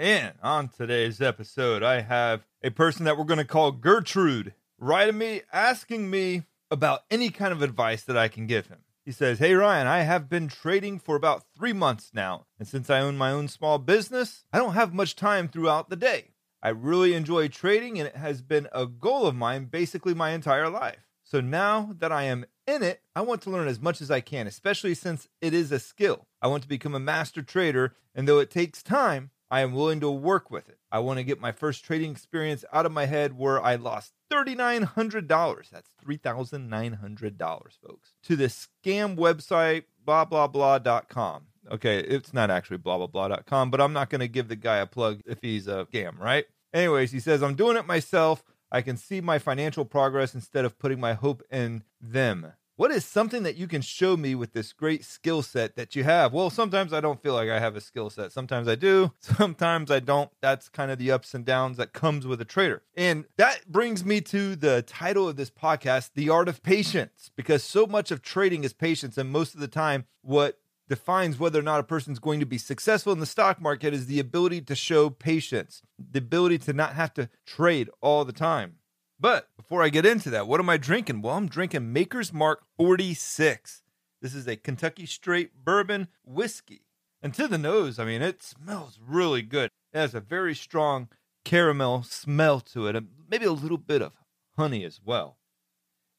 And on today's episode, I have a person that we're going to call Gertrude writing me asking me about any kind of advice that I can give him. He says, Hey Ryan, I have been trading for about three months now. And since I own my own small business, I don't have much time throughout the day. I really enjoy trading and it has been a goal of mine basically my entire life. So now that I am in it, I want to learn as much as I can, especially since it is a skill. I want to become a master trader, and though it takes time, I am willing to work with it. I want to get my first trading experience out of my head where I lost $3,900. That's $3,900, folks. To the scam website, blah, blah, blah.com. Okay, it's not actually blah, blah, blah.com, but I'm not going to give the guy a plug if he's a scam, right? Anyways, he says, I'm doing it myself. I can see my financial progress instead of putting my hope in them. What is something that you can show me with this great skill set that you have? Well, sometimes I don't feel like I have a skill set. Sometimes I do. Sometimes I don't. That's kind of the ups and downs that comes with a trader. And that brings me to the title of this podcast, The Art of Patience, because so much of trading is patience. And most of the time, what defines whether or not a person's going to be successful in the stock market is the ability to show patience, the ability to not have to trade all the time. But before I get into that, what am I drinking? Well, I'm drinking Maker's Mark 46. This is a Kentucky straight bourbon whiskey. And to the nose, I mean, it smells really good. It has a very strong caramel smell to it, and maybe a little bit of honey as well.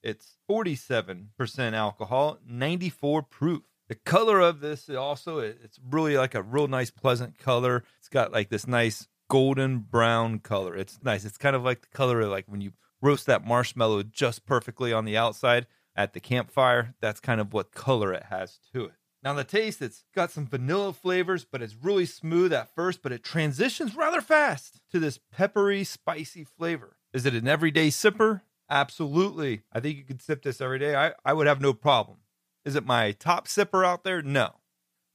It's 47% alcohol, 94 proof. The color of this also, it's really like a real nice, pleasant color. It's got like this nice golden brown color. It's nice. It's kind of like the color of like when you roast that marshmallow just perfectly on the outside at the campfire. That's kind of what color it has to it. Now, the taste, it's got some vanilla flavors, but it's really smooth at first, but it transitions rather fast to this peppery, spicy flavor. Is it an everyday sipper? Absolutely. I think you could sip this every day. I, I would have no problem. Is it my top sipper out there? No.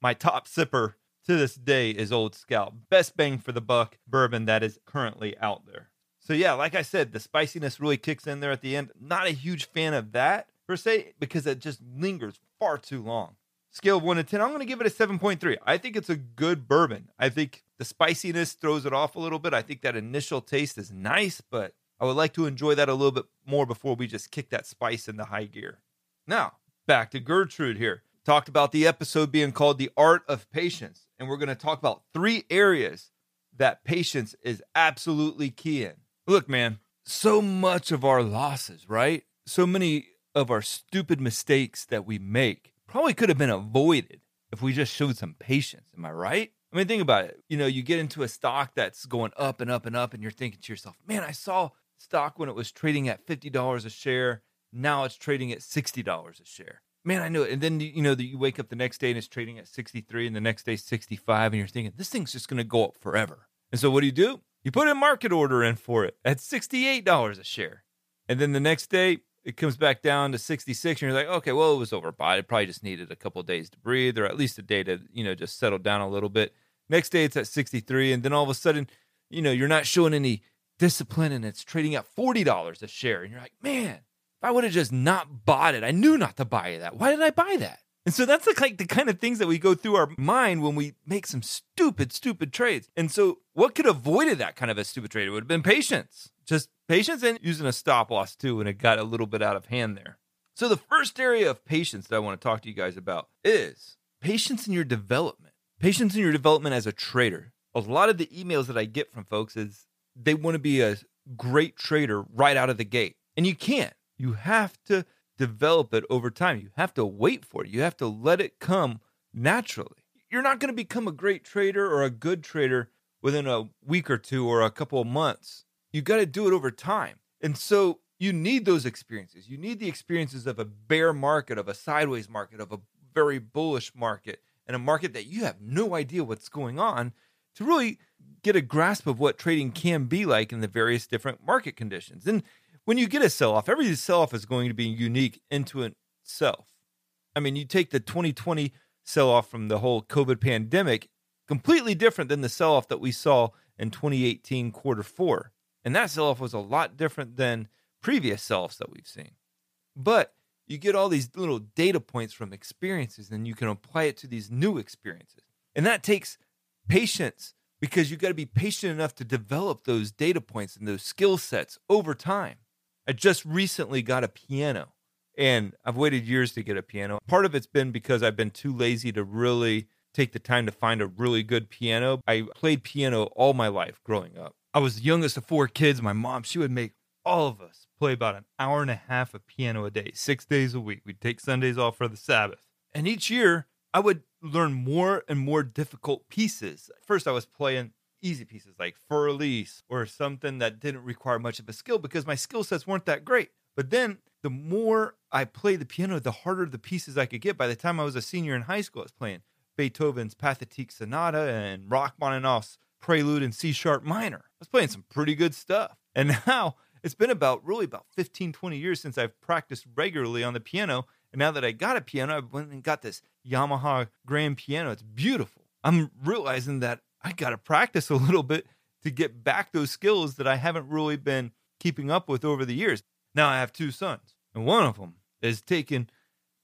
My top sipper to this day is Old Scout. Best bang for the buck bourbon that is currently out there. So yeah, like I said, the spiciness really kicks in there at the end. Not a huge fan of that per se because it just lingers far too long. Scale of 1 to 10, I'm going to give it a 7.3. I think it's a good bourbon. I think the spiciness throws it off a little bit. I think that initial taste is nice, but I would like to enjoy that a little bit more before we just kick that spice into high gear. Now, back to Gertrude here. Talked about the episode being called The Art of Patience, and we're going to talk about three areas that patience is absolutely key in. Look, man, so much of our losses, right? So many of our stupid mistakes that we make probably could have been avoided if we just showed some patience. Am I right? I mean, think about it. You know, you get into a stock that's going up and up and up, and you're thinking to yourself, man, I saw stock when it was trading at $50 a share. Now it's trading at $60 a share. Man, I know it. And then, you know, you wake up the next day and it's trading at 63 and the next day 65 and you're thinking, this thing's just going to go up forever. And so what do you do? You put a market order in for it at $68 a share. And then the next day, it comes back down to 66 and you're like, okay, well, it was overbought. It probably just needed a couple days to breathe or at least a day to, you know, just settle down a little bit. Next day it's at 63 and then all of a sudden, you know, you're not showing any discipline and it's trading at $40 a share and you're like, "Man, if I would have just not bought it. I knew not to buy that. Why did I buy that?" And so that's the, like the kind of things that we go through our mind when we make some stupid, stupid trades. And so what could have avoided that kind of a stupid trade? It would have been patience. Just patience and using a stop loss too when it got a little bit out of hand there. So, the first area of patience that I want to talk to you guys about is patience in your development. Patience in your development as a trader. A lot of the emails that I get from folks is they want to be a great trader right out of the gate. And you can't. You have to develop it over time. You have to wait for it. You have to let it come naturally. You're not going to become a great trader or a good trader within a week or two or a couple of months. You got to do it over time. And so you need those experiences. You need the experiences of a bear market, of a sideways market, of a very bullish market, and a market that you have no idea what's going on to really get a grasp of what trading can be like in the various different market conditions. And when you get a sell off, every sell off is going to be unique into itself. I mean, you take the 2020 sell off from the whole COVID pandemic, completely different than the sell off that we saw in 2018 quarter four. And that sell off was a lot different than previous sell offs that we've seen. But you get all these little data points from experiences and you can apply it to these new experiences. And that takes patience because you've got to be patient enough to develop those data points and those skill sets over time. I just recently got a piano and I've waited years to get a piano. Part of it's been because I've been too lazy to really take the time to find a really good piano. I played piano all my life growing up. I was the youngest of four kids. My mom, she would make all of us play about an hour and a half of piano a day, six days a week. We'd take Sundays off for the Sabbath. And each year, I would learn more and more difficult pieces. First, I was playing easy pieces like Für Elise or something that didn't require much of a skill because my skill sets weren't that great. But then the more I played the piano, the harder the pieces I could get. By the time I was a senior in high school, I was playing Beethoven's Pathetique Sonata and Rachmaninoff's Prelude in C sharp minor. I was playing some pretty good stuff. And now it's been about really about 15, 20 years since I've practiced regularly on the piano. And now that I got a piano, I went and got this Yamaha grand piano. It's beautiful. I'm realizing that I got to practice a little bit to get back those skills that I haven't really been keeping up with over the years. Now I have two sons, and one of them is taking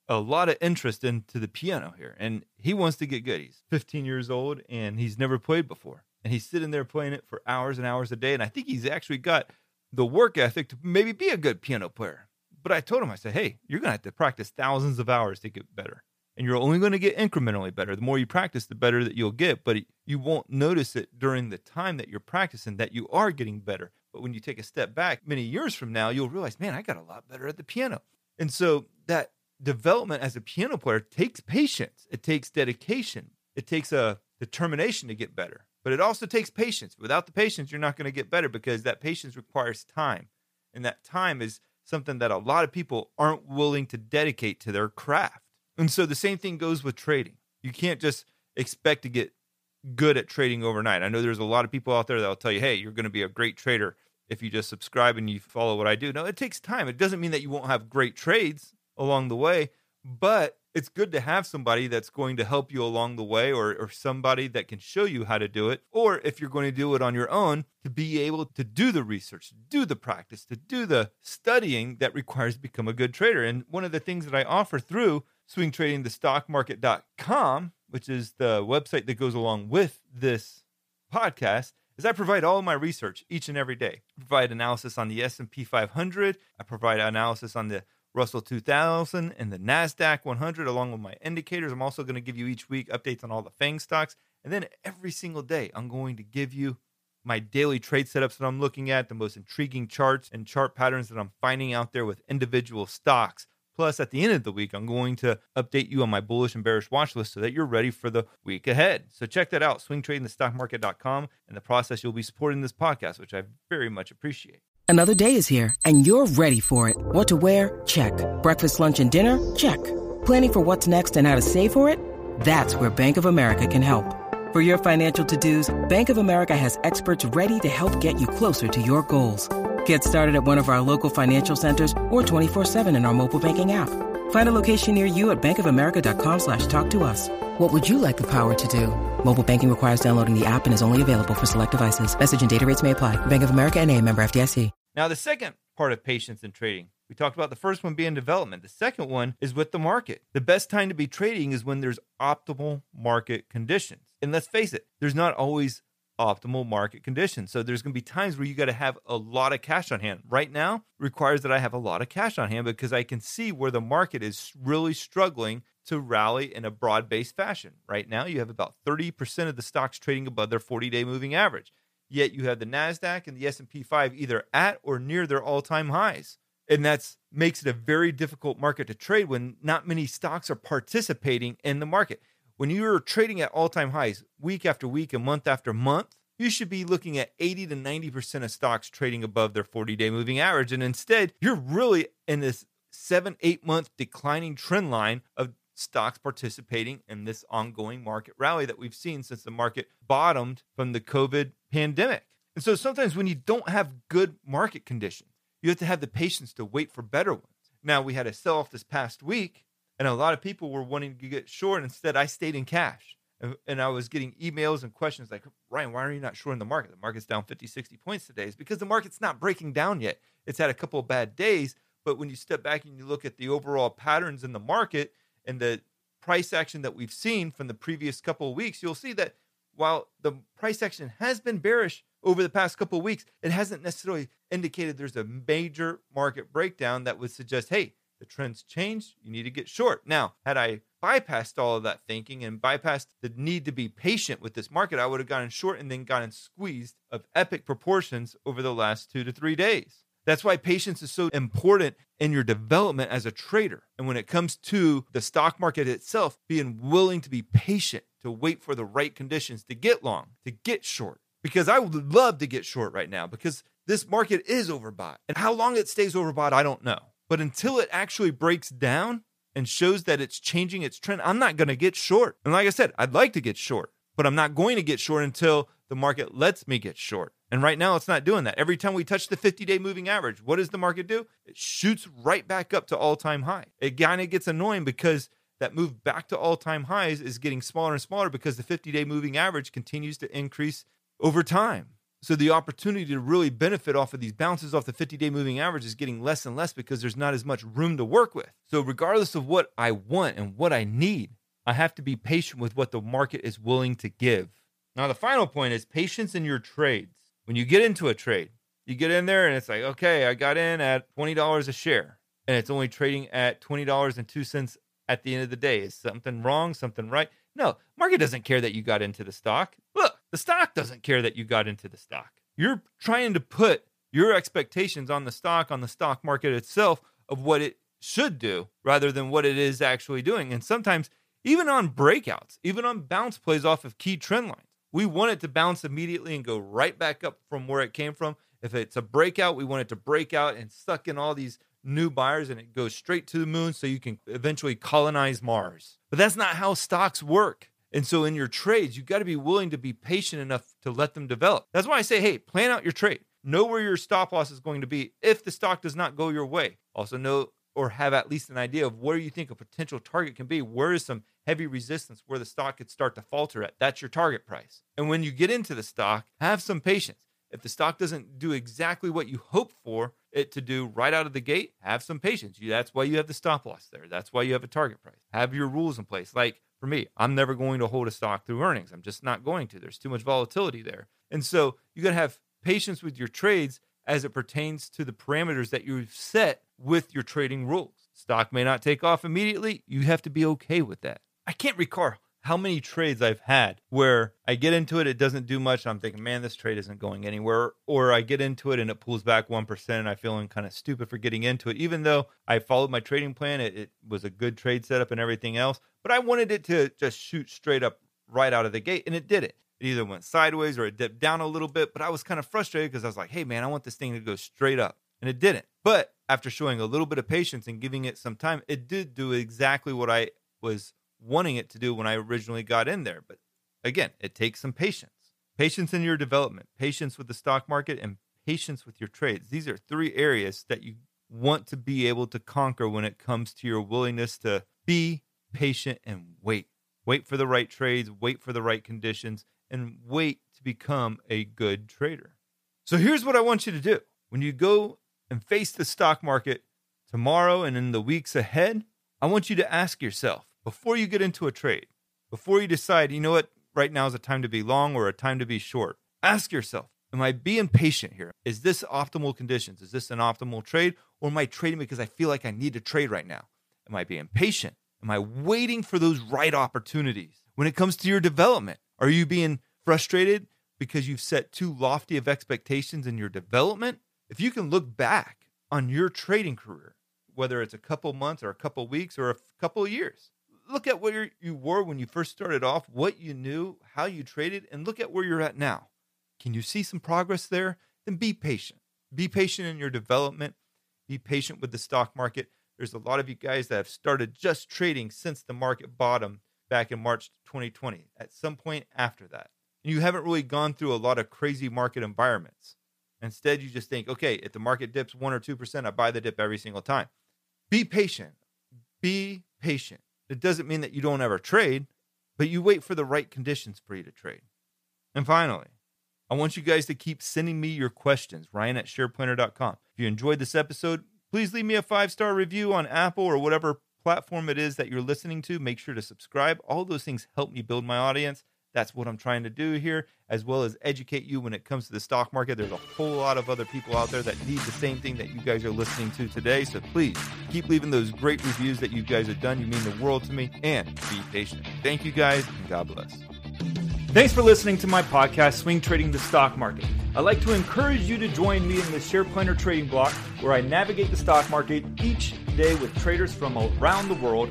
a lot of interest into the piano here, and he wants to get good. He's 15 years old and he's never played before, and he's sitting there playing it for hours and hours a day. And I think he's actually got the work ethic to maybe be a good piano player. But I told him, I said, hey, you're going to have to practice thousands of hours to get better. And you're only going to get incrementally better. The more you practice, the better that you'll get. But you won't notice it during the time that you're practicing that you are getting better. But when you take a step back many years from now, you'll realize, man, I got a lot better at the piano. And so that development as a piano player takes patience, it takes dedication, it takes a determination to get better. But it also takes patience. Without the patience, you're not going to get better because that patience requires time. And that time is something that a lot of people aren't willing to dedicate to their craft. And so the same thing goes with trading. You can't just expect to get good at trading overnight. I know there's a lot of people out there that'll tell you, hey, you're going to be a great trader if you just subscribe and you follow what I do. No, it takes time. It doesn't mean that you won't have great trades along the way, but it's good to have somebody that's going to help you along the way or, or somebody that can show you how to do it. Or if you're going to do it on your own, to be able to do the research, do the practice, to do the studying that requires to become a good trader. And one of the things that I offer through swingtradingthestockmarket.com, which is the website that goes along with this podcast, is I provide all my research each and every day. I provide analysis on the S&P 500, I provide analysis on the Russell 2000 and the NASDAQ 100, along with my indicators. I'm also going to give you each week updates on all the FANG stocks. And then every single day, I'm going to give you my daily trade setups that I'm looking at, the most intriguing charts and chart patterns that I'm finding out there with individual stocks. Plus, at the end of the week, I'm going to update you on my bullish and bearish watch list so that you're ready for the week ahead. So check that out, swingtradingthestockmarket.com. and the process, you'll be supporting this podcast, which I very much appreciate. Another day is here, and you're ready for it. What to wear? Check. Breakfast, lunch, and dinner? Check. Planning for what's next and how to save for it? That's where Bank of America can help. For your financial to-dos, Bank of America has experts ready to help get you closer to your goals. Get started at one of our local financial centers or 24-7 in our mobile banking app. Find a location near you at bankofamerica.com slash talk to us. What would you like the power to do? Mobile banking requires downloading the app and is only available for select devices. Message and data rates may apply. Bank of America and a member FDIC. Now, the second part of patience in trading, we talked about the first one being development. The second one is with the market. The best time to be trading is when there's optimal market conditions. And let's face it, there's not always optimal market conditions. So there's going to be times where you got to have a lot of cash on hand. Right now requires that I have a lot of cash on hand because I can see where the market is really struggling to rally in a broad-based fashion. Right now you have about 30% of the stocks trading above their 40-day moving average. Yet you have the Nasdaq and the S&P 5 either at or near their all-time highs. And that's makes it a very difficult market to trade when not many stocks are participating in the market. When you're trading at all time highs week after week and month after month, you should be looking at 80 to 90% of stocks trading above their 40 day moving average. And instead, you're really in this seven, eight month declining trend line of stocks participating in this ongoing market rally that we've seen since the market bottomed from the COVID pandemic. And so sometimes when you don't have good market conditions, you have to have the patience to wait for better ones. Now, we had a sell off this past week, and a lot of people were wanting to get short. Instead, I stayed in cash. And I was getting emails and questions like, Ryan, why are you not short in the market? The market's down 50, 60 points today. It's because the market's not breaking down yet. It's had a couple of bad days. But when you step back and you look at the overall patterns in the market and the price action that we've seen from the previous couple of weeks, you'll see that while the price action has been bearish over the past couple of weeks, it hasn't necessarily indicated there's a major market breakdown that would suggest, hey, the trends change, you need to get short. Now, had I bypassed all of that thinking and bypassed the need to be patient with this market, I would have gotten short and then gotten squeezed of epic proportions over the last two to three days. That's why patience is so important in your development as a trader. And when it comes to the stock market itself, being willing to be patient, to wait for the right conditions, to get long, to get short. Because I would love to get short right now because this market is overbought. And how long it stays overbought, I don't know. But until it actually breaks down and shows that it's changing its trend, I'm not going to get short. And like I said, I'd like to get short, but I'm not going to get short until the market lets me get short. And right now, it's not doing that. Every time we touch the 50 day moving average, what does the market do? It shoots right back up to all time high. It kind of gets annoying because that move back to all time highs is getting smaller and smaller because the 50 day moving average continues to increase over time. So the opportunity to really benefit off of these bounces off the 50 day moving average is getting less and less because there's not as much room to work with. So, regardless of what I want and what I need, I have to be patient with what the market is willing to give. Now, the final point is patience in your trades. When you get into a trade, you get in there and it's like, okay, I got in at $20 a share and it's only trading at $20.02 at the end of the day. Is something wrong? Something right? No, market doesn't care that you got into the stock. The stock doesn't care that you got into the stock. You're trying to put your expectations on the stock, on the stock market itself, of what it should do rather than what it is actually doing. And sometimes, even on breakouts, even on bounce plays off of key trend lines, we want it to bounce immediately and go right back up from where it came from. If it's a breakout, we want it to break out and suck in all these new buyers and it goes straight to the moon so you can eventually colonize Mars. But that's not how stocks work. And so in your trades, you've got to be willing to be patient enough to let them develop. That's why I say, hey, plan out your trade. Know where your stop loss is going to be if the stock does not go your way. Also know or have at least an idea of where you think a potential target can be. Where is some heavy resistance where the stock could start to falter at? That's your target price. And when you get into the stock, have some patience. If the stock doesn't do exactly what you hope for it to do right out of the gate, have some patience. That's why you have the stop loss there. That's why you have a target price. Have your rules in place. Like for me, I'm never going to hold a stock through earnings. I'm just not going to. There's too much volatility there. And so you got to have patience with your trades as it pertains to the parameters that you've set with your trading rules. Stock may not take off immediately. You have to be okay with that. I can't recall how many trades I've had where I get into it, it doesn't do much. I'm thinking, man, this trade isn't going anywhere. Or I get into it and it pulls back 1% and I feel kind of stupid for getting into it. Even though I followed my trading plan, it, it was a good trade setup and everything else. But I wanted it to just shoot straight up right out of the gate and it did it. It either went sideways or it dipped down a little bit. But I was kind of frustrated because I was like, hey, man, I want this thing to go straight up. And it didn't. But after showing a little bit of patience and giving it some time, it did do exactly what I was wanting it to do when I originally got in there. But again, it takes some patience. Patience in your development, patience with the stock market, and patience with your trades. These are three areas that you want to be able to conquer when it comes to your willingness to be patient and wait. Wait for the right trades, wait for the right conditions, and wait to become a good trader. So here's what I want you to do. When you go and face the stock market tomorrow and in the weeks ahead, I want you to ask yourself before you get into a trade, before you decide, you know what, right now is a time to be long or a time to be short, Ask yourself, am I being patient here? Is this optimal conditions? Is this an optimal trade? Or am I trading because I feel like I need to trade right now? Am I being patient? Am I waiting for those right opportunities? When it comes to your development, are you being frustrated because you've set too lofty of expectations in your development? If you can look back on your trading career, whether it's a couple months or a couple weeks or a couple years, look at where you were when you first started off, what you knew, how you traded, and look at where you're at now. Can you see some progress there? Then be patient. Be patient in your development. Be patient with the stock market. There's a lot of you guys that have started just trading since the market bottom back in March 2020, at some point after that. And you haven't really gone through a lot of crazy market environments. Instead, you just think, okay, if the market dips 1 or 2%, I buy the dip every single time. Be patient. Be patient. It doesn't mean that you don't ever trade, but you wait for the right conditions for you to trade. And finally, I want you guys to keep sending me your questions, Ryan at shareplanner.com. If you enjoyed this episode, please leave me a five star review on Apple or whatever platform it is that you're listening to. Make sure to subscribe. All those things help me build my audience. That's what I'm trying to do here, as well as educate you when it comes to the stock market. There's a whole lot of other people out there that need the same thing that you guys are listening to today. So please keep leaving those great reviews that you guys have done. You mean the world to me, and be patient. Thank you guys, and God bless. Thanks for listening to my podcast, Swing Trading the Stock Market. I'd like to encourage you to join me in the Share Planner Trading Block, where I navigate the stock market each day with traders from around the world